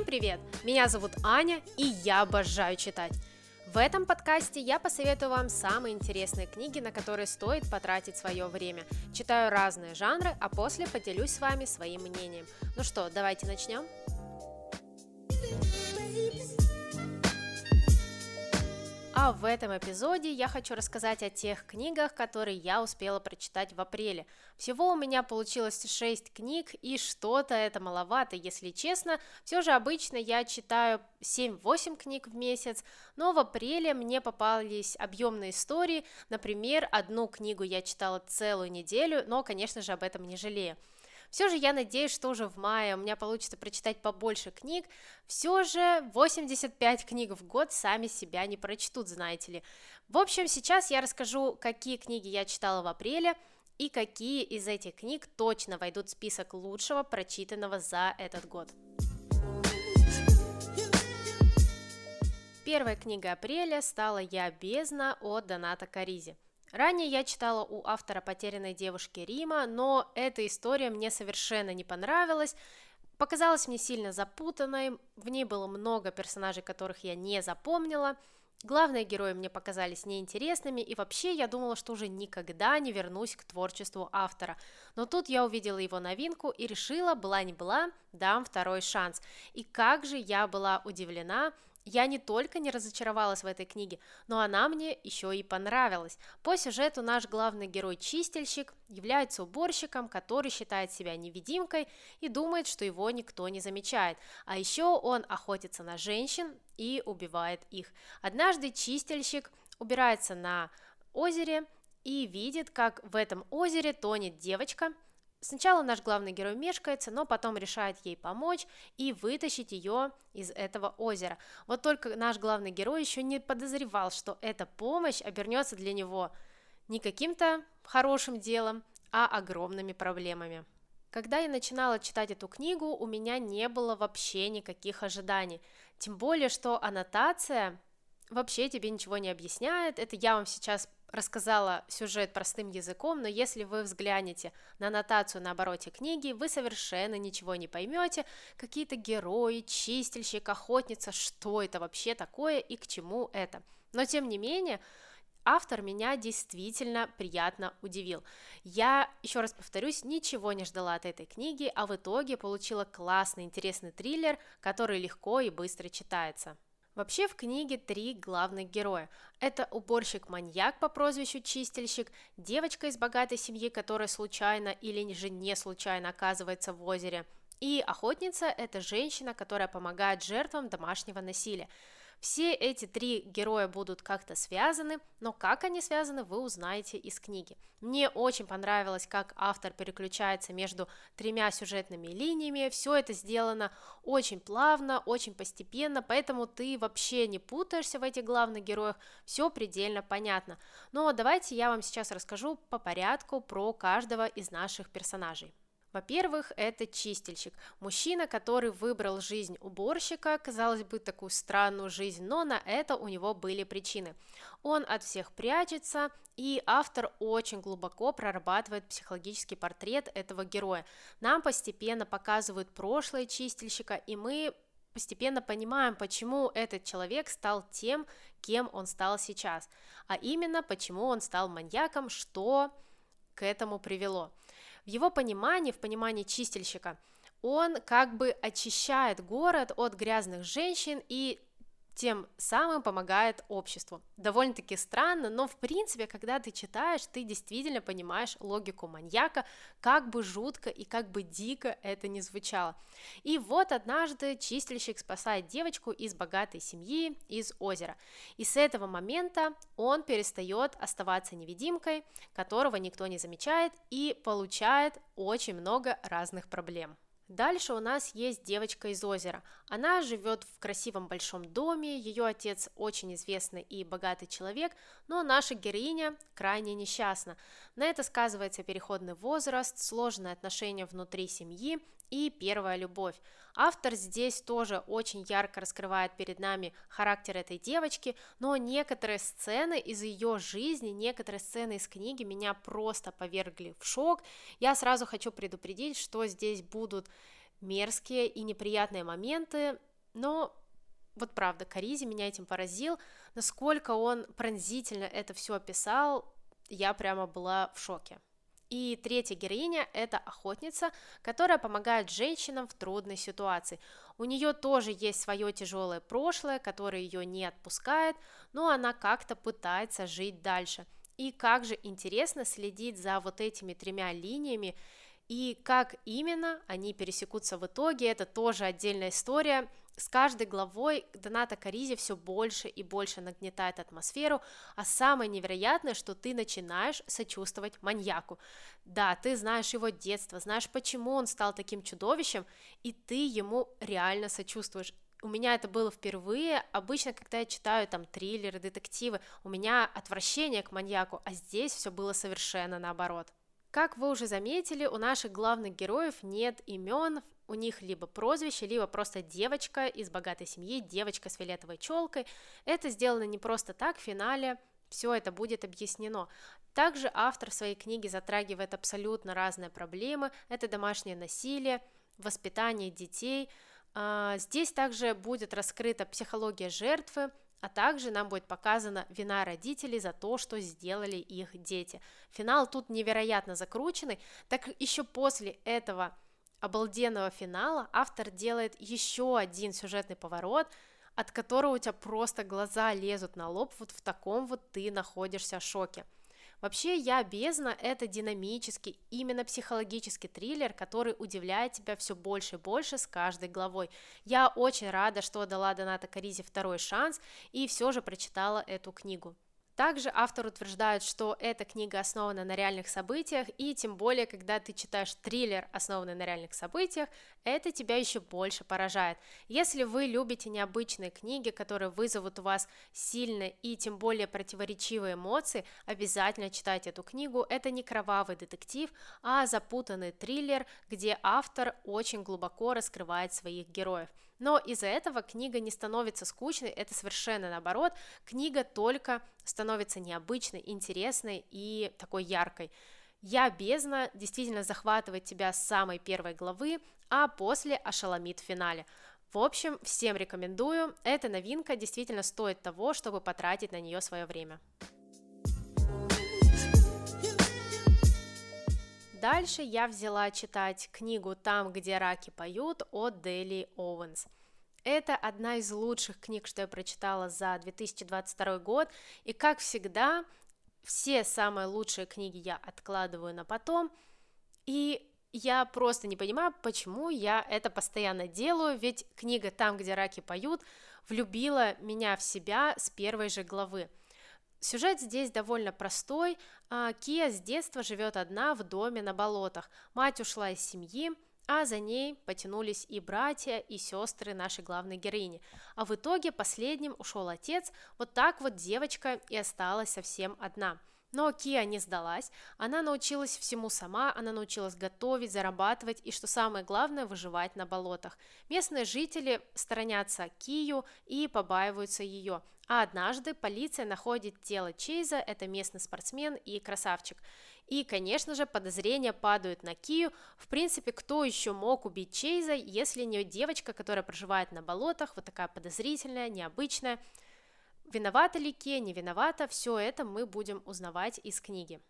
Всем привет! Меня зовут Аня, и я обожаю читать. В этом подкасте я посоветую вам самые интересные книги, на которые стоит потратить свое время. Читаю разные жанры, а после поделюсь с вами своим мнением. Ну что, давайте начнем? А в этом эпизоде я хочу рассказать о тех книгах, которые я успела прочитать в апреле. Всего у меня получилось 6 книг, и что-то это маловато, если честно. Все же обычно я читаю 7-8 книг в месяц, но в апреле мне попались объемные истории. Например, одну книгу я читала целую неделю, но, конечно же, об этом не жалею. Все же я надеюсь, что уже в мае у меня получится прочитать побольше книг. Все же 85 книг в год сами себя не прочтут, знаете ли. В общем, сейчас я расскажу, какие книги я читала в апреле, и какие из этих книг точно войдут в список лучшего прочитанного за этот год. Первой книгой апреля стала «Я бездна» от Доната Каризи. Ранее я читала у автора «Потерянной девушки Рима», но эта история мне совершенно не понравилась, показалась мне сильно запутанной, в ней было много персонажей, которых я не запомнила, главные герои мне показались неинтересными, и вообще я думала, что уже никогда не вернусь к творчеству автора. Но тут я увидела его новинку и решила, была не была, дам второй шанс. И как же я была удивлена, я не только не разочаровалась в этой книге, но она мне еще и понравилась. По сюжету наш главный герой-чистильщик является уборщиком, который считает себя невидимкой и думает, что его никто не замечает. А еще он охотится на женщин и убивает их. Однажды чистильщик убирается на озере и видит, как в этом озере тонет девочка – Сначала наш главный герой мешкается, но потом решает ей помочь и вытащить ее из этого озера. Вот только наш главный герой еще не подозревал, что эта помощь обернется для него не каким-то хорошим делом, а огромными проблемами. Когда я начинала читать эту книгу, у меня не было вообще никаких ожиданий. Тем более, что аннотация вообще тебе ничего не объясняет. Это я вам сейчас рассказала сюжет простым языком, но если вы взглянете на аннотацию на обороте книги, вы совершенно ничего не поймете, какие-то герои, чистильщик, охотница, что это вообще такое и к чему это. Но тем не менее, автор меня действительно приятно удивил. Я, еще раз повторюсь, ничего не ждала от этой книги, а в итоге получила классный, интересный триллер, который легко и быстро читается. Вообще в книге три главных героя. Это уборщик-маньяк по прозвищу Чистильщик, девочка из богатой семьи, которая случайно или же не случайно оказывается в озере, и охотница – это женщина, которая помогает жертвам домашнего насилия. Все эти три героя будут как-то связаны, но как они связаны, вы узнаете из книги. Мне очень понравилось, как автор переключается между тремя сюжетными линиями. Все это сделано очень плавно, очень постепенно, поэтому ты вообще не путаешься в этих главных героях, все предельно понятно. Но давайте я вам сейчас расскажу по порядку про каждого из наших персонажей. Во-первых, это чистильщик, мужчина, который выбрал жизнь уборщика, казалось бы, такую странную жизнь, но на это у него были причины. Он от всех прячется, и автор очень глубоко прорабатывает психологический портрет этого героя. Нам постепенно показывают прошлое чистильщика, и мы постепенно понимаем, почему этот человек стал тем, кем он стал сейчас, а именно, почему он стал маньяком, что к этому привело. В его понимании, в понимании чистильщика, он как бы очищает город от грязных женщин и тем самым помогает обществу. Довольно-таки странно, но в принципе, когда ты читаешь, ты действительно понимаешь логику маньяка, как бы жутко и как бы дико это не звучало. И вот однажды чистильщик спасает девочку из богатой семьи, из озера. И с этого момента он перестает оставаться невидимкой, которого никто не замечает и получает очень много разных проблем. Дальше у нас есть девочка из озера. Она живет в красивом большом доме, ее отец очень известный и богатый человек, но наша героиня крайне несчастна. На это сказывается переходный возраст, сложные отношения внутри семьи и первая любовь. Автор здесь тоже очень ярко раскрывает перед нами характер этой девочки, но некоторые сцены из ее жизни, некоторые сцены из книги меня просто повергли в шок. Я сразу хочу предупредить, что здесь будут мерзкие и неприятные моменты, Но вот правда, Каризи меня этим поразил, насколько он пронзительно это все описал, я прямо была в шоке. И третья героиня – это охотница, которая помогает женщинам в трудной ситуации. У нее тоже есть свое тяжелое прошлое, которое ее не отпускает, но она как-то пытается жить дальше. И как же интересно следить за вот этими тремя линиями, и как именно они пересекутся в итоге, это тоже отдельная история с каждой главой Доната Каризи все больше и больше нагнетает атмосферу, а самое невероятное, что ты начинаешь сочувствовать маньяку. Да, ты знаешь его детство, знаешь, почему он стал таким чудовищем, и ты ему реально сочувствуешь у меня это было впервые. Обычно, когда я читаю там триллеры, детективы, у меня отвращение к маньяку, а здесь все было совершенно наоборот. Как вы уже заметили, у наших главных героев нет имен, у них либо прозвище, либо просто девочка из богатой семьи, девочка с фиолетовой челкой. Это сделано не просто так, в финале все это будет объяснено. Также автор в своей книге затрагивает абсолютно разные проблемы. Это домашнее насилие, воспитание детей. А, здесь также будет раскрыта психология жертвы, а также нам будет показана вина родителей за то, что сделали их дети. Финал тут невероятно закрученный, так еще после этого обалденного финала автор делает еще один сюжетный поворот, от которого у тебя просто глаза лезут на лоб, вот в таком вот ты находишься шоке. Вообще, «Я бездна» — это динамический, именно психологический триллер, который удивляет тебя все больше и больше с каждой главой. Я очень рада, что дала Доната Каризе второй шанс и все же прочитала эту книгу. Также автор утверждает, что эта книга основана на реальных событиях, и тем более, когда ты читаешь триллер, основанный на реальных событиях, это тебя еще больше поражает. Если вы любите необычные книги, которые вызовут у вас сильные и тем более противоречивые эмоции, обязательно читайте эту книгу. Это не кровавый детектив, а запутанный триллер, где автор очень глубоко раскрывает своих героев. Но из-за этого книга не становится скучной, это совершенно наоборот, книга только становится необычной, интересной и такой яркой. Я бездна действительно захватывает тебя с самой первой главы, а после ошеломит в финале. В общем, всем рекомендую. Эта новинка действительно стоит того, чтобы потратить на нее свое время. Дальше я взяла читать книгу «Там, где раки поют» от Дели Оуэнс. Это одна из лучших книг, что я прочитала за 2022 год, и как всегда, все самые лучшие книги я откладываю на потом, и я просто не понимаю, почему я это постоянно делаю, ведь книга «Там, где раки поют» влюбила меня в себя с первой же главы – Сюжет здесь довольно простой. А, Кия с детства живет одна в доме на болотах. Мать ушла из семьи, а за ней потянулись и братья, и сестры нашей главной героини. А в итоге последним ушел отец, вот так вот девочка и осталась совсем одна – но Кия не сдалась, она научилась всему сама, она научилась готовить, зарабатывать и, что самое главное, выживать на болотах. Местные жители сторонятся Кию и побаиваются ее. А однажды полиция находит тело Чейза, это местный спортсмен и красавчик. И, конечно же, подозрения падают на Кию. В принципе, кто еще мог убить Чейза, если не девочка, которая проживает на болотах, вот такая подозрительная, необычная. Виновата ли Ке, не виновата, все это мы будем узнавать из книги.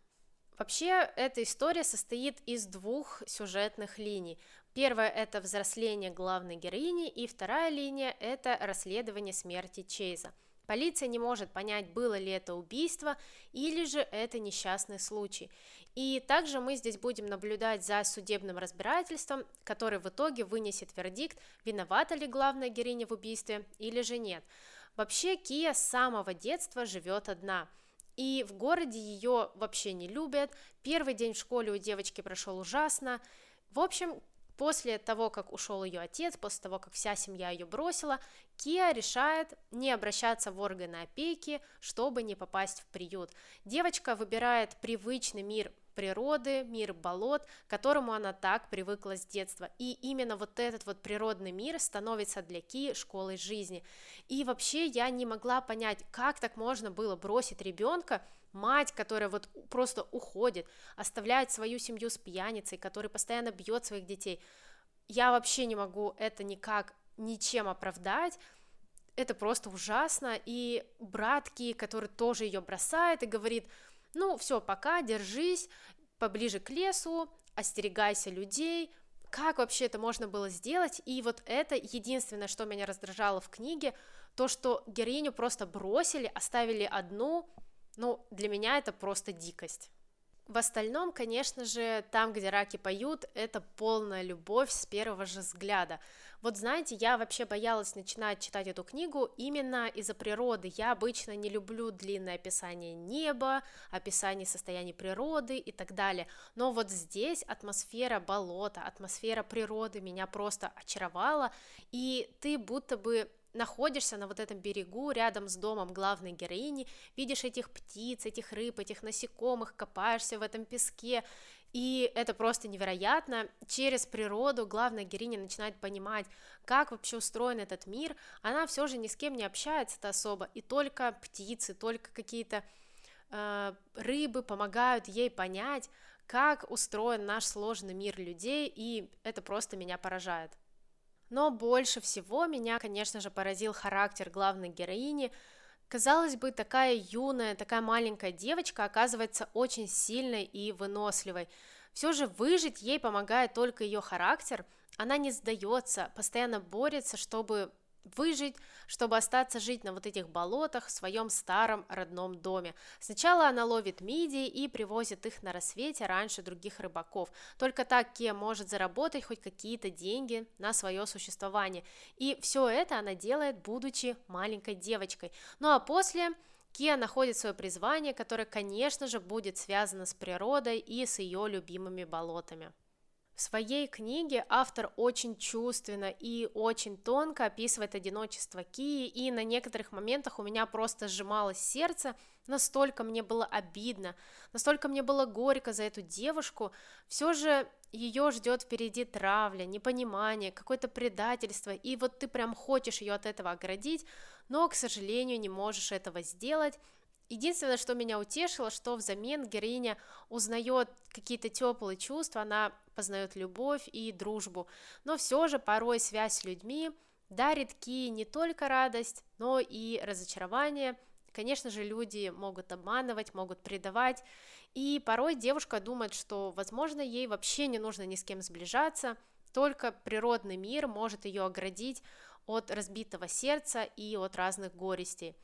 Вообще, эта история состоит из двух сюжетных линий. Первая – это взросление главной героини, и вторая линия – это расследование смерти Чейза. Полиция не может понять, было ли это убийство или же это несчастный случай. И также мы здесь будем наблюдать за судебным разбирательством, который в итоге вынесет вердикт, виновата ли главная героиня в убийстве или же нет. Вообще Кия с самого детства живет одна. И в городе ее вообще не любят. Первый день в школе у девочки прошел ужасно. В общем, После того, как ушел ее отец, после того, как вся семья ее бросила, Кия решает не обращаться в органы опеки, чтобы не попасть в приют. Девочка выбирает привычный мир природы, мир болот, к которому она так привыкла с детства. И именно вот этот вот природный мир становится для Ки школой жизни. И вообще я не могла понять, как так можно было бросить ребенка, мать, которая вот просто уходит, оставляет свою семью с пьяницей, который постоянно бьет своих детей. Я вообще не могу это никак ничем оправдать, это просто ужасно, и брат Ки, который тоже ее бросает и говорит, ну, все, пока, держись, поближе к лесу, остерегайся людей, как вообще это можно было сделать, и вот это единственное, что меня раздражало в книге, то, что героиню просто бросили, оставили одну, ну, для меня это просто дикость. В остальном, конечно же, там, где раки поют, это полная любовь с первого же взгляда. Вот знаете, я вообще боялась начинать читать эту книгу именно из-за природы. Я обычно не люблю длинное описание неба, описание состояния природы и так далее. Но вот здесь атмосфера болота, атмосфера природы меня просто очаровала, и ты будто бы находишься на вот этом берегу рядом с домом главной героини, видишь этих птиц, этих рыб, этих насекомых, копаешься в этом песке, и это просто невероятно. Через природу главная героиня начинает понимать, как вообще устроен этот мир. Она все же ни с кем не общается-то особо, и только птицы, только какие-то э, рыбы помогают ей понять, как устроен наш сложный мир людей, и это просто меня поражает. Но больше всего меня, конечно же, поразил характер главной героини. Казалось бы, такая юная, такая маленькая девочка оказывается очень сильной и выносливой. Все же выжить ей помогает только ее характер. Она не сдается, постоянно борется, чтобы выжить, чтобы остаться жить на вот этих болотах в своем старом родном доме. Сначала она ловит мидии и привозит их на рассвете раньше других рыбаков. Только так Кия может заработать хоть какие-то деньги на свое существование. И все это она делает, будучи маленькой девочкой. Ну а после... Кия находит свое призвание, которое, конечно же, будет связано с природой и с ее любимыми болотами. В своей книге автор очень чувственно и очень тонко описывает одиночество Кии, и на некоторых моментах у меня просто сжималось сердце, настолько мне было обидно, настолько мне было горько за эту девушку, все же ее ждет впереди травля, непонимание, какое-то предательство, и вот ты прям хочешь ее от этого оградить, но, к сожалению, не можешь этого сделать, Единственное, что меня утешило, что взамен героиня узнает какие-то теплые чувства, она познает любовь и дружбу, но все же порой связь с людьми дарит Ки не только радость, но и разочарование. Конечно же, люди могут обманывать, могут предавать, и порой девушка думает, что, возможно, ей вообще не нужно ни с кем сближаться, только природный мир может ее оградить от разбитого сердца и от разных горестей.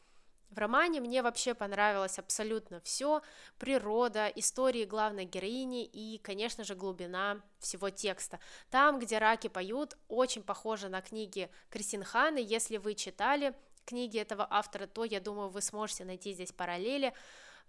В романе мне вообще понравилось абсолютно все, природа, истории главной героини и, конечно же, глубина всего текста. Там, где раки поют, очень похоже на книги Кристин Ханы, если вы читали книги этого автора, то, я думаю, вы сможете найти здесь параллели.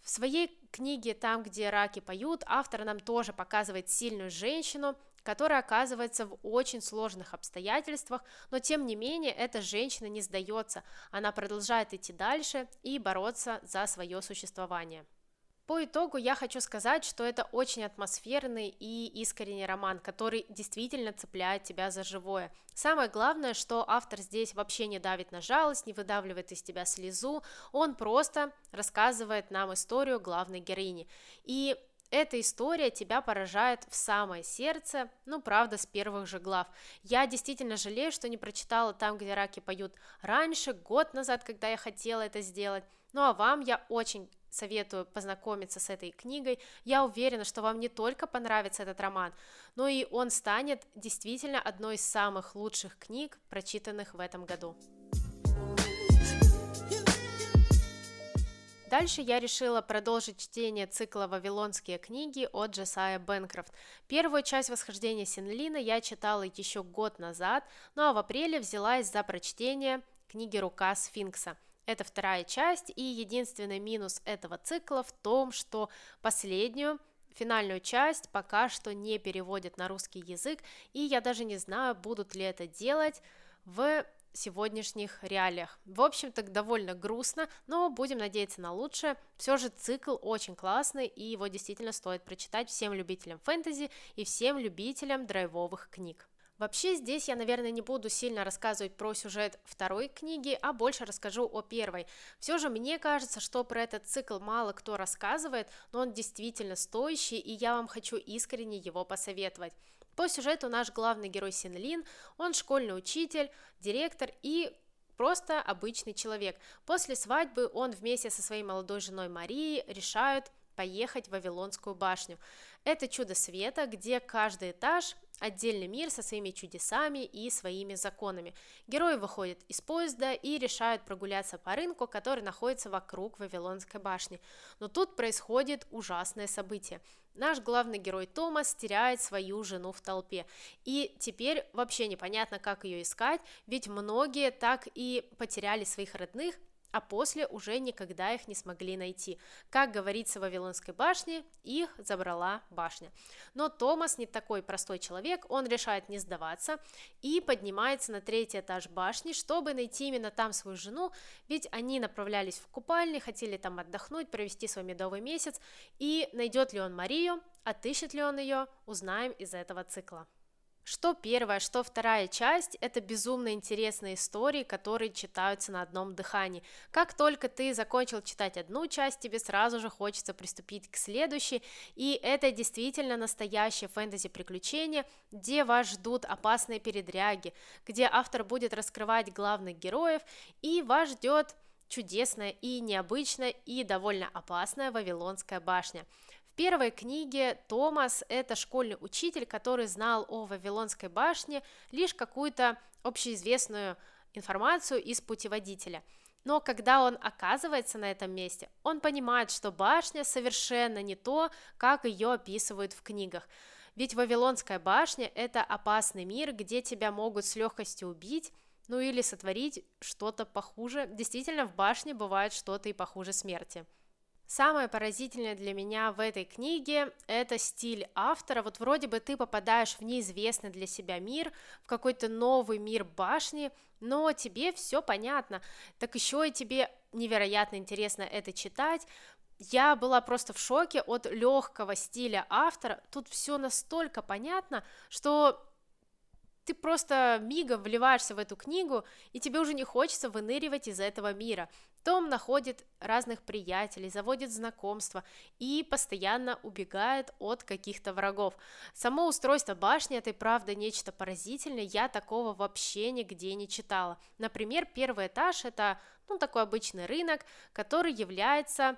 В своей книге «Там, где раки поют» автор нам тоже показывает сильную женщину, которая оказывается в очень сложных обстоятельствах, но тем не менее эта женщина не сдается, она продолжает идти дальше и бороться за свое существование. По итогу я хочу сказать, что это очень атмосферный и искренний роман, который действительно цепляет тебя за живое. Самое главное, что автор здесь вообще не давит на жалость, не выдавливает из тебя слезу, он просто рассказывает нам историю главной героини. И эта история тебя поражает в самое сердце, ну, правда, с первых же глав. Я действительно жалею, что не прочитала там, где раки поют раньше, год назад, когда я хотела это сделать. Ну, а вам я очень советую познакомиться с этой книгой. Я уверена, что вам не только понравится этот роман, но и он станет действительно одной из самых лучших книг, прочитанных в этом году. Дальше я решила продолжить чтение цикла «Вавилонские книги» от Джесая Бенкрофт. Первую часть «Восхождения Синлина» я читала еще год назад, ну а в апреле взялась за прочтение книги «Рука сфинкса». Это вторая часть, и единственный минус этого цикла в том, что последнюю Финальную часть пока что не переводят на русский язык, и я даже не знаю, будут ли это делать в сегодняшних реалиях. В общем-то, довольно грустно, но будем надеяться на лучшее. Все же цикл очень классный, и его действительно стоит прочитать всем любителям фэнтези и всем любителям драйвовых книг. Вообще здесь я, наверное, не буду сильно рассказывать про сюжет второй книги, а больше расскажу о первой. Все же мне кажется, что про этот цикл мало кто рассказывает, но он действительно стоящий, и я вам хочу искренне его посоветовать. По сюжету наш главный герой Синлин, он школьный учитель, директор и просто обычный человек. После свадьбы он вместе со своей молодой женой Марией решают поехать в Вавилонскую башню. Это чудо света, где каждый этаж отдельный мир со своими чудесами и своими законами. Герои выходят из поезда и решают прогуляться по рынку, который находится вокруг Вавилонской башни. Но тут происходит ужасное событие. Наш главный герой Томас теряет свою жену в толпе. И теперь вообще непонятно, как ее искать, ведь многие так и потеряли своих родных, а после уже никогда их не смогли найти. Как говорится в Вавилонской башне, их забрала башня. Но Томас не такой простой человек, он решает не сдаваться и поднимается на третий этаж башни, чтобы найти именно там свою жену, ведь они направлялись в купальни, хотели там отдохнуть, провести свой медовый месяц, и найдет ли он Марию, отыщет ли он ее, узнаем из этого цикла. Что первая, что вторая часть – это безумно интересные истории, которые читаются на одном дыхании. Как только ты закончил читать одну часть, тебе сразу же хочется приступить к следующей, и это действительно настоящее фэнтези-приключение, где вас ждут опасные передряги, где автор будет раскрывать главных героев, и вас ждет чудесная и необычная и довольно опасная Вавилонская башня – первой книге Томас – это школьный учитель, который знал о Вавилонской башне лишь какую-то общеизвестную информацию из путеводителя. Но когда он оказывается на этом месте, он понимает, что башня совершенно не то, как ее описывают в книгах. Ведь Вавилонская башня – это опасный мир, где тебя могут с легкостью убить, ну или сотворить что-то похуже. Действительно, в башне бывает что-то и похуже смерти. Самое поразительное для меня в этой книге – это стиль автора. Вот вроде бы ты попадаешь в неизвестный для себя мир, в какой-то новый мир башни, но тебе все понятно. Так еще и тебе невероятно интересно это читать. Я была просто в шоке от легкого стиля автора. Тут все настолько понятно, что ты просто мигом вливаешься в эту книгу, и тебе уже не хочется выныривать из этого мира. Том находит разных приятелей, заводит знакомства и постоянно убегает от каких-то врагов. Само устройство башни это и правда нечто поразительное, я такого вообще нигде не читала. Например, первый этаж это ну, такой обычный рынок, который является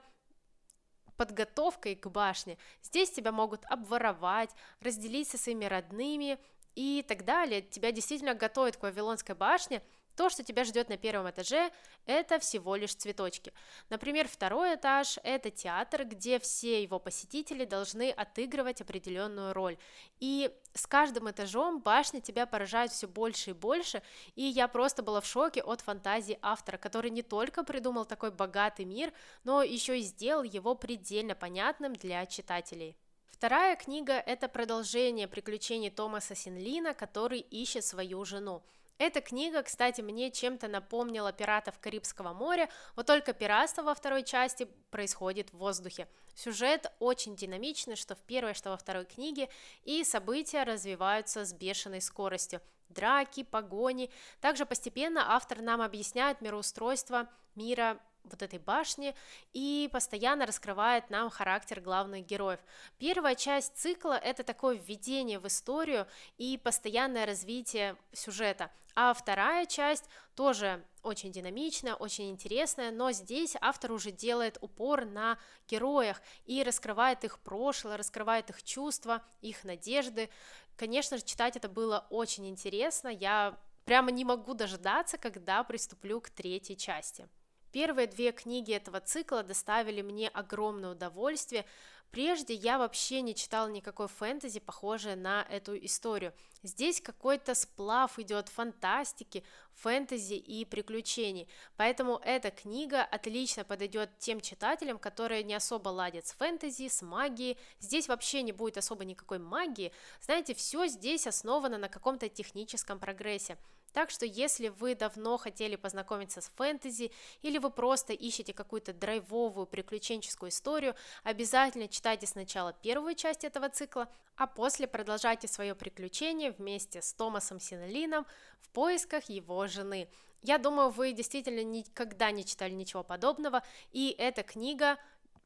подготовкой к башне. Здесь тебя могут обворовать, разделить со своими родными и так далее. Тебя действительно готовят к Вавилонской башне – то, что тебя ждет на первом этаже, это всего лишь цветочки. Например, второй этаж – это театр, где все его посетители должны отыгрывать определенную роль. И с каждым этажом башня тебя поражает все больше и больше, и я просто была в шоке от фантазии автора, который не только придумал такой богатый мир, но еще и сделал его предельно понятным для читателей. Вторая книга – это продолжение приключений Томаса Синлина, который ищет свою жену. Эта книга, кстати, мне чем-то напомнила «Пиратов Карибского моря», вот только пиратство во второй части происходит в воздухе. Сюжет очень динамичный, что в первой, что во второй книге, и события развиваются с бешеной скоростью. Драки, погони. Также постепенно автор нам объясняет мироустройство мира вот этой башни и постоянно раскрывает нам характер главных героев. Первая часть цикла – это такое введение в историю и постоянное развитие сюжета, а вторая часть тоже очень динамичная, очень интересная, но здесь автор уже делает упор на героях и раскрывает их прошлое, раскрывает их чувства, их надежды. Конечно же, читать это было очень интересно, я прямо не могу дождаться, когда приступлю к третьей части. Первые две книги этого цикла доставили мне огромное удовольствие. Прежде я вообще не читала никакой фэнтези, похожее на эту историю. Здесь какой-то сплав идет фантастики, фэнтези и приключений. Поэтому эта книга отлично подойдет тем читателям, которые не особо ладят с фэнтези, с магией. Здесь вообще не будет особо никакой магии. Знаете, все здесь основано на каком-то техническом прогрессе. Так что если вы давно хотели познакомиться с фэнтези или вы просто ищете какую-то драйвовую приключенческую историю, обязательно читайте сначала первую часть этого цикла, а после продолжайте свое приключение вместе с Томасом Синелином в поисках его жены. Я думаю, вы действительно никогда не читали ничего подобного, и эта книга,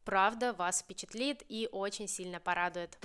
правда, вас впечатлит и очень сильно порадует.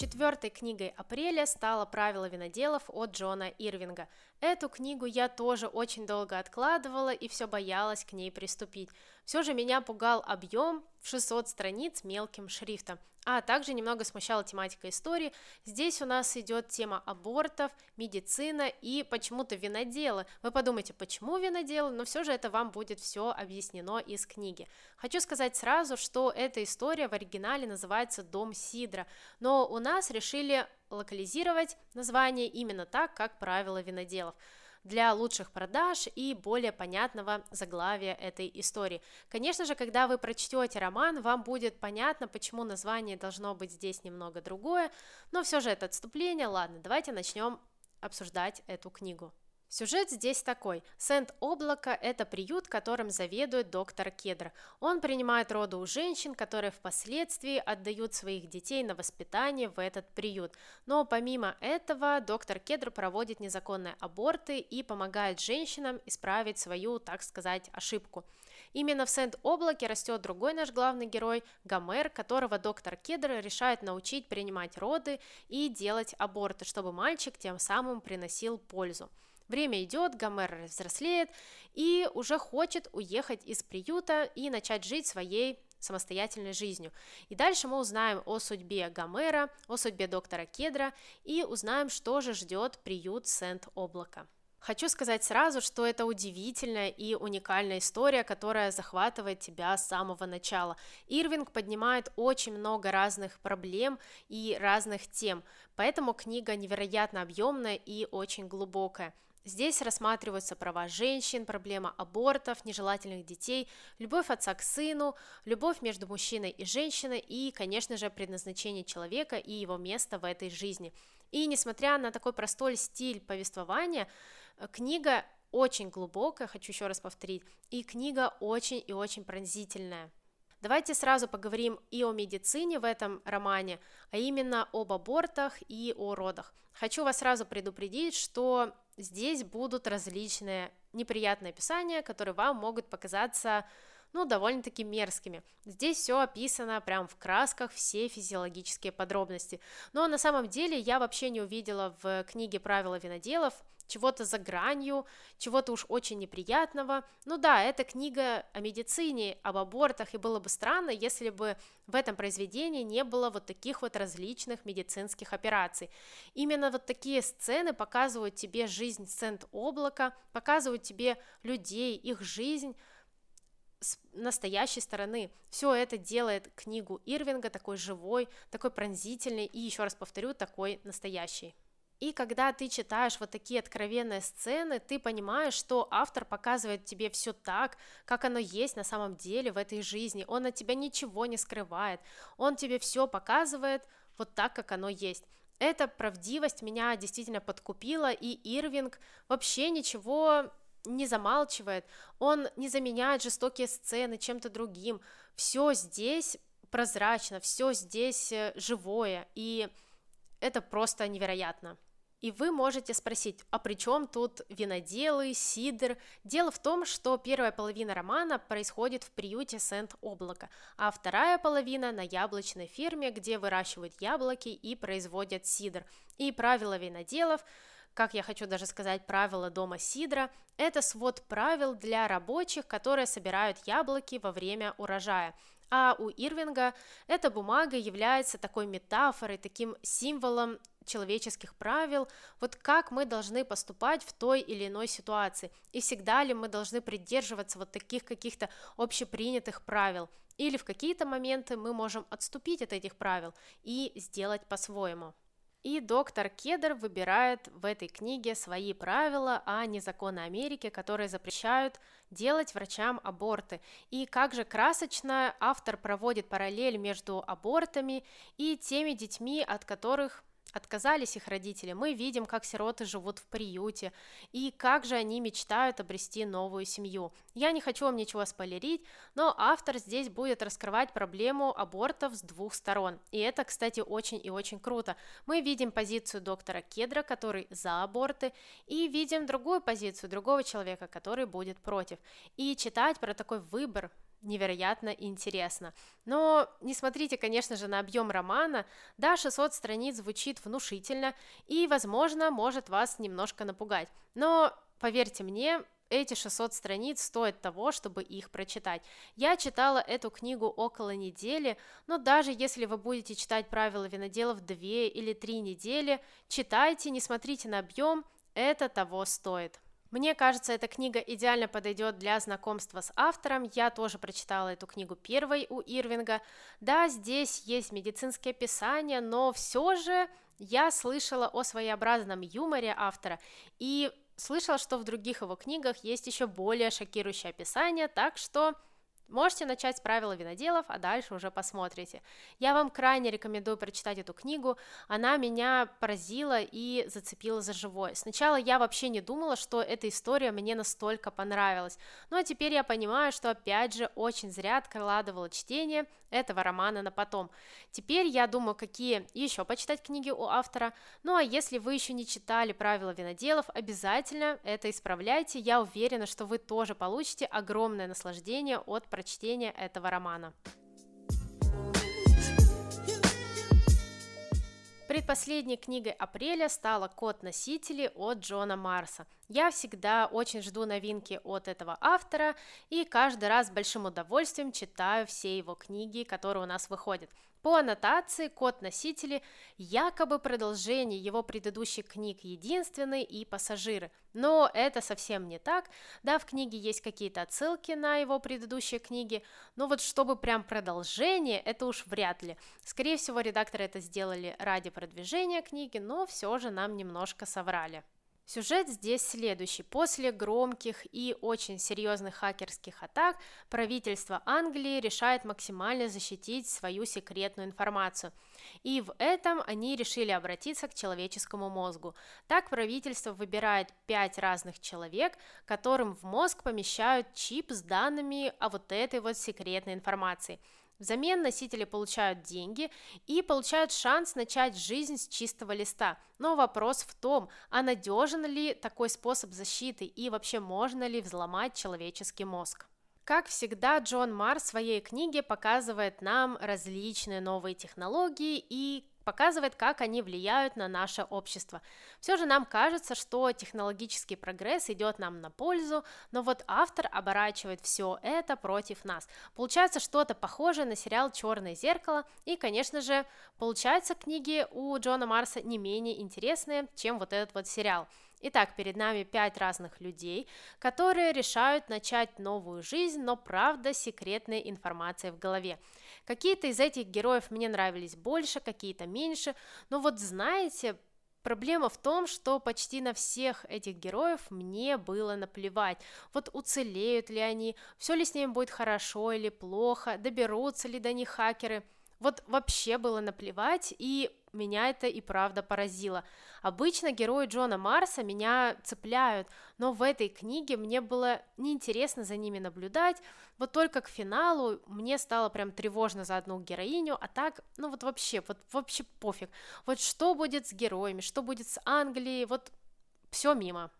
Четвертой книгой апреля стало «Правила виноделов» от Джона Ирвинга. Эту книгу я тоже очень долго откладывала и все боялась к ней приступить. Все же меня пугал объем в 600 страниц мелким шрифтом. А также немного смущала тематика истории. Здесь у нас идет тема абортов, медицина и почему-то виноделы. Вы подумайте, почему виноделы, но все же это вам будет все объяснено из книги. Хочу сказать сразу, что эта история в оригинале называется «Дом Сидра», но у нас решили локализировать название именно так, как правило виноделов для лучших продаж и более понятного заглавия этой истории. Конечно же, когда вы прочтете роман, вам будет понятно, почему название должно быть здесь немного другое, но все же это отступление. Ладно, давайте начнем обсуждать эту книгу. Сюжет здесь такой. Сент-Облако – это приют, которым заведует доктор Кедр. Он принимает роды у женщин, которые впоследствии отдают своих детей на воспитание в этот приют. Но помимо этого, доктор Кедр проводит незаконные аборты и помогает женщинам исправить свою, так сказать, ошибку. Именно в Сент-Облаке растет другой наш главный герой, Гомер, которого доктор Кедр решает научить принимать роды и делать аборты, чтобы мальчик тем самым приносил пользу. Время идет, Гомер взрослеет и уже хочет уехать из приюта и начать жить своей самостоятельной жизнью. И дальше мы узнаем о судьбе Гомера, о судьбе доктора Кедра и узнаем, что же ждет приют Сент-Облака. Хочу сказать сразу, что это удивительная и уникальная история, которая захватывает тебя с самого начала. Ирвинг поднимает очень много разных проблем и разных тем, поэтому книга невероятно объемная и очень глубокая. Здесь рассматриваются права женщин, проблема абортов, нежелательных детей, любовь отца к сыну, любовь между мужчиной и женщиной и, конечно же, предназначение человека и его место в этой жизни. И несмотря на такой простой стиль повествования, э, книга очень глубокая, хочу еще раз повторить, и книга очень и очень пронзительная. Давайте сразу поговорим и о медицине в этом романе, а именно об абортах и о родах. Хочу вас сразу предупредить, что здесь будут различные неприятные описания, которые вам могут показаться ну, довольно-таки мерзкими. Здесь все описано прям в красках, все физиологические подробности. Но на самом деле я вообще не увидела в книге «Правила виноделов» чего-то за гранью, чего-то уж очень неприятного. Ну да, это книга о медицине, об абортах, и было бы странно, если бы в этом произведении не было вот таких вот различных медицинских операций. Именно вот такие сцены показывают тебе жизнь сцент облака, показывают тебе людей, их жизнь, с настоящей стороны. Все это делает книгу Ирвинга такой живой, такой пронзительной и, еще раз повторю, такой настоящей. И когда ты читаешь вот такие откровенные сцены, ты понимаешь, что автор показывает тебе все так, как оно есть на самом деле в этой жизни. Он от тебя ничего не скрывает. Он тебе все показывает вот так, как оно есть. Эта правдивость меня действительно подкупила, и Ирвинг вообще ничего не замалчивает, он не заменяет жестокие сцены чем-то другим. Все здесь прозрачно, все здесь э, живое, и это просто невероятно. И вы можете спросить, а при чем тут виноделы, сидр? Дело в том, что первая половина романа происходит в приюте Сент-Облако, а вторая половина на яблочной ферме, где выращивают яблоки и производят сидр. И правила виноделов как я хочу даже сказать, правила дома Сидра, это свод правил для рабочих, которые собирают яблоки во время урожая. А у Ирвинга эта бумага является такой метафорой, таким символом человеческих правил, вот как мы должны поступать в той или иной ситуации, и всегда ли мы должны придерживаться вот таких каких-то общепринятых правил, или в какие-то моменты мы можем отступить от этих правил и сделать по-своему. И доктор Кедр выбирает в этой книге свои правила, а не законы Америки, которые запрещают делать врачам аборты. И как же красочно автор проводит параллель между абортами и теми детьми, от которых отказались их родители, мы видим, как сироты живут в приюте и как же они мечтают обрести новую семью. Я не хочу вам ничего спойлерить, но автор здесь будет раскрывать проблему абортов с двух сторон. И это, кстати, очень и очень круто. Мы видим позицию доктора Кедра, который за аборты, и видим другую позицию другого человека, который будет против. И читать про такой выбор невероятно интересно. Но не смотрите, конечно же, на объем романа. Да, 600 страниц звучит внушительно и, возможно, может вас немножко напугать. Но, поверьте мне, эти 600 страниц стоят того, чтобы их прочитать. Я читала эту книгу около недели, но даже если вы будете читать правила виноделов 2 или 3 недели, читайте, не смотрите на объем, это того стоит. Мне кажется, эта книга идеально подойдет для знакомства с автором. Я тоже прочитала эту книгу первой у Ирвинга. Да, здесь есть медицинские описания, но все же я слышала о своеобразном юморе автора и слышала, что в других его книгах есть еще более шокирующее описание, так что Можете начать с правила виноделов, а дальше уже посмотрите. Я вам крайне рекомендую прочитать эту книгу. Она меня поразила и зацепила за живое. Сначала я вообще не думала, что эта история мне настолько понравилась. Ну а теперь я понимаю, что опять же очень зря откладывала чтение этого романа на потом. Теперь я думаю, какие еще почитать книги у автора. Ну а если вы еще не читали правила виноделов, обязательно это исправляйте. Я уверена, что вы тоже получите огромное наслаждение от прочтения прочтения этого романа. Предпоследней книгой апреля стала «Код носители» от Джона Марса. Я всегда очень жду новинки от этого автора и каждый раз с большим удовольствием читаю все его книги, которые у нас выходят. По аннотации код носители якобы продолжение его предыдущих книг «Единственный» и «Пассажиры». Но это совсем не так. Да, в книге есть какие-то отсылки на его предыдущие книги, но вот чтобы прям продолжение, это уж вряд ли. Скорее всего, редакторы это сделали ради продвижения книги, но все же нам немножко соврали. Сюжет здесь следующий. После громких и очень серьезных хакерских атак правительство Англии решает максимально защитить свою секретную информацию. И в этом они решили обратиться к человеческому мозгу. Так правительство выбирает пять разных человек, которым в мозг помещают чип с данными о вот этой вот секретной информации – Взамен носители получают деньги и получают шанс начать жизнь с чистого листа. Но вопрос в том, а надежен ли такой способ защиты и вообще можно ли взломать человеческий мозг. Как всегда, Джон Мар в своей книге показывает нам различные новые технологии и показывает, как они влияют на наше общество. Все же нам кажется, что технологический прогресс идет нам на пользу, но вот автор оборачивает все это против нас. Получается что-то похожее на сериал «Черное зеркало», и, конечно же, получаются книги у Джона Марса не менее интересные, чем вот этот вот сериал. Итак, перед нами пять разных людей, которые решают начать новую жизнь, но правда секретной информацией в голове. Какие-то из этих героев мне нравились больше, какие-то меньше, но вот знаете, Проблема в том, что почти на всех этих героев мне было наплевать. Вот уцелеют ли они, все ли с ними будет хорошо или плохо, доберутся ли до них хакеры – вот вообще было наплевать, и меня это и правда поразило. Обычно герои Джона Марса меня цепляют, но в этой книге мне было неинтересно за ними наблюдать, вот только к финалу мне стало прям тревожно за одну героиню, а так, ну вот вообще, вот вообще пофиг. Вот что будет с героями, что будет с Англией, вот все мимо.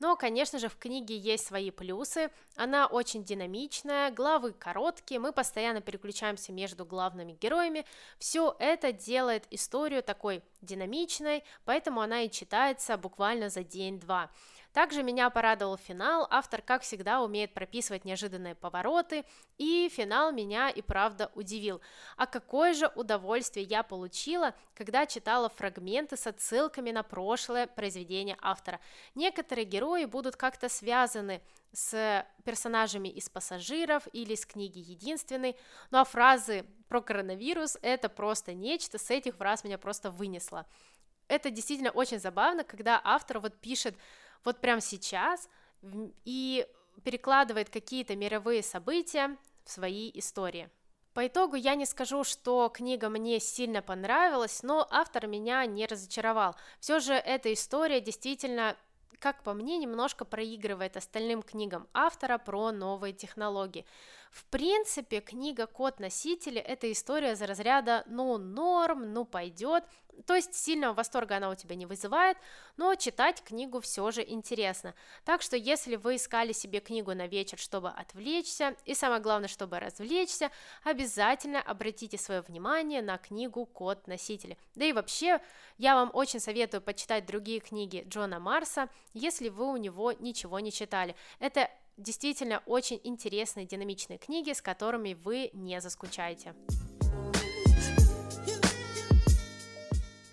Но, конечно же, в книге есть свои плюсы. Она очень динамичная, главы короткие, мы постоянно переключаемся между главными героями. Все это делает историю такой динамичной, поэтому она и читается буквально за день-два. Также меня порадовал финал, автор, как всегда, умеет прописывать неожиданные повороты, и финал меня и правда удивил. А какое же удовольствие я получила, когда читала фрагменты с отсылками на прошлое произведение автора. Некоторые герои будут как-то связаны с персонажами из «Пассажиров» или с книги «Единственный», ну а фразы про коронавирус – это просто нечто, с этих фраз меня просто вынесло. Это действительно очень забавно, когда автор вот пишет вот прямо сейчас и перекладывает какие-то мировые события в свои истории. По итогу я не скажу, что книга мне сильно понравилась, но автор меня не разочаровал. Все же эта история действительно как по мне, немножко проигрывает остальным книгам автора про новые технологии. В принципе, книга «Код носителя» — это история за разряда «ну, норм, ну, пойдет», то есть сильного восторга она у тебя не вызывает, но читать книгу все же интересно. Так что если вы искали себе книгу на вечер, чтобы отвлечься, и самое главное, чтобы развлечься, обязательно обратите свое внимание на книгу «Код носителя». Да и вообще, я вам очень советую почитать другие книги Джона Марса, если вы у него ничего не читали. Это действительно очень интересные динамичные книги, с которыми вы не заскучаете.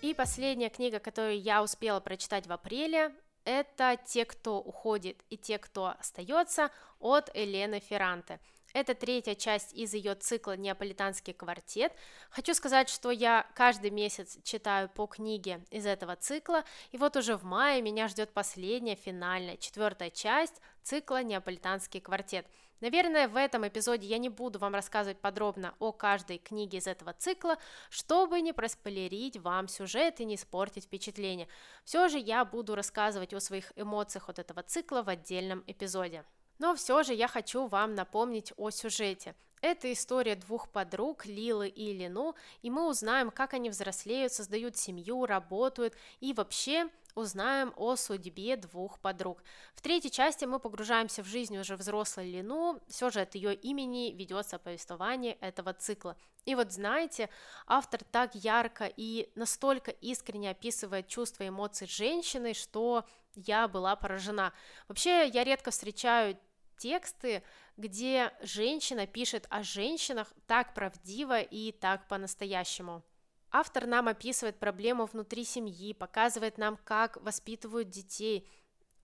И последняя книга, которую я успела прочитать в апреле, это «Те, кто уходит и те, кто остается» от Елены Ферранте. Это третья часть из ее цикла «Неаполитанский квартет». Хочу сказать, что я каждый месяц читаю по книге из этого цикла, и вот уже в мае меня ждет последняя, финальная, четвертая часть цикла «Неаполитанский квартет». Наверное, в этом эпизоде я не буду вам рассказывать подробно о каждой книге из этого цикла, чтобы не проспойлерить вам сюжет и не испортить впечатление. Все же я буду рассказывать о своих эмоциях от этого цикла в отдельном эпизоде. Но все же я хочу вам напомнить о сюжете. Это история двух подруг, Лилы и Лину, и мы узнаем, как они взрослеют, создают семью, работают и вообще узнаем о судьбе двух подруг. В третьей части мы погружаемся в жизнь уже взрослой Лину, все же от ее имени ведется повествование этого цикла. И вот знаете, автор так ярко и настолько искренне описывает чувства и эмоции женщины, что я была поражена. Вообще, я редко встречаю тексты, где женщина пишет о женщинах так правдиво и так по-настоящему. Автор нам описывает проблему внутри семьи, показывает нам, как воспитывают детей.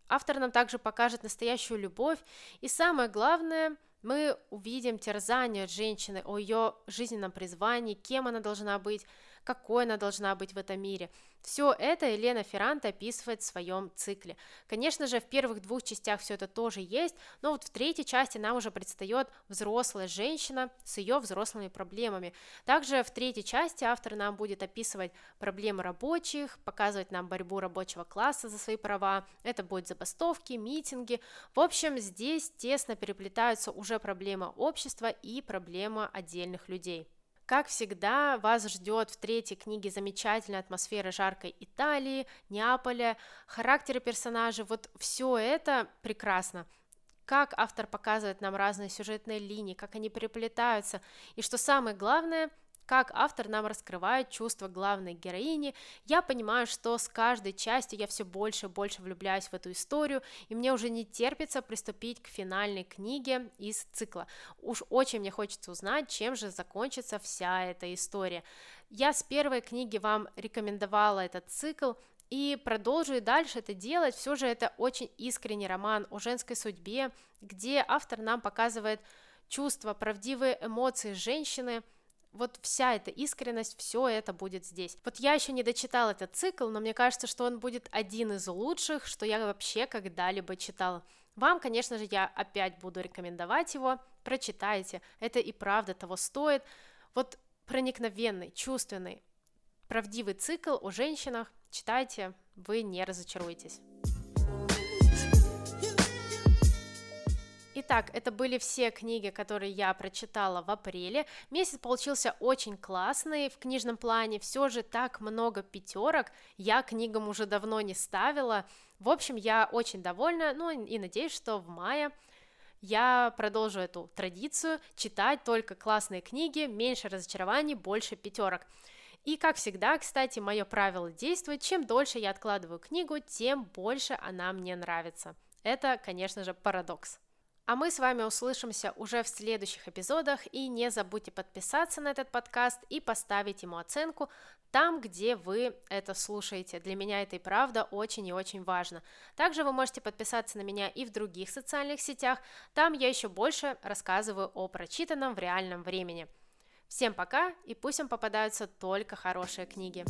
Автор нам также покажет настоящую любовь. И самое главное, мы увидим терзание женщины о ее жизненном призвании, кем она должна быть, какой она должна быть в этом мире. Все это Елена Ферранте описывает в своем цикле. Конечно же, в первых двух частях все это тоже есть, но вот в третьей части нам уже предстает взрослая женщина с ее взрослыми проблемами. Также в третьей части автор нам будет описывать проблемы рабочих, показывать нам борьбу рабочего класса за свои права. Это будут забастовки, митинги. В общем, здесь тесно переплетаются уже проблема общества и проблема отдельных людей. Как всегда, вас ждет в третьей книге замечательная атмосфера жаркой Италии, Неаполя, характеры персонажей, вот все это прекрасно. Как автор показывает нам разные сюжетные линии, как они переплетаются, и что самое главное – как автор нам раскрывает чувства главной героини, я понимаю, что с каждой частью я все больше и больше влюбляюсь в эту историю, и мне уже не терпится приступить к финальной книге из цикла. Уж очень мне хочется узнать, чем же закончится вся эта история. Я с первой книги вам рекомендовала этот цикл, и продолжу и дальше это делать. Все же это очень искренний роман о женской судьбе, где автор нам показывает чувства, правдивые эмоции женщины, вот вся эта искренность, все это будет здесь. Вот я еще не дочитала этот цикл, но мне кажется, что он будет один из лучших, что я вообще когда-либо читала. Вам, конечно же, я опять буду рекомендовать его, прочитайте, это и правда того стоит. Вот проникновенный, чувственный, правдивый цикл о женщинах, читайте, вы не разочаруетесь. Итак, это были все книги, которые я прочитала в апреле. Месяц получился очень классный в книжном плане, все же так много пятерок, я книгам уже давно не ставила. В общем, я очень довольна, ну и надеюсь, что в мае я продолжу эту традицию, читать только классные книги, меньше разочарований, больше пятерок. И, как всегда, кстати, мое правило действует, чем дольше я откладываю книгу, тем больше она мне нравится. Это, конечно же, парадокс. А мы с вами услышимся уже в следующих эпизодах, и не забудьте подписаться на этот подкаст и поставить ему оценку там, где вы это слушаете. Для меня это и правда очень и очень важно. Также вы можете подписаться на меня и в других социальных сетях, там я еще больше рассказываю о прочитанном в реальном времени. Всем пока, и пусть вам попадаются только хорошие книги.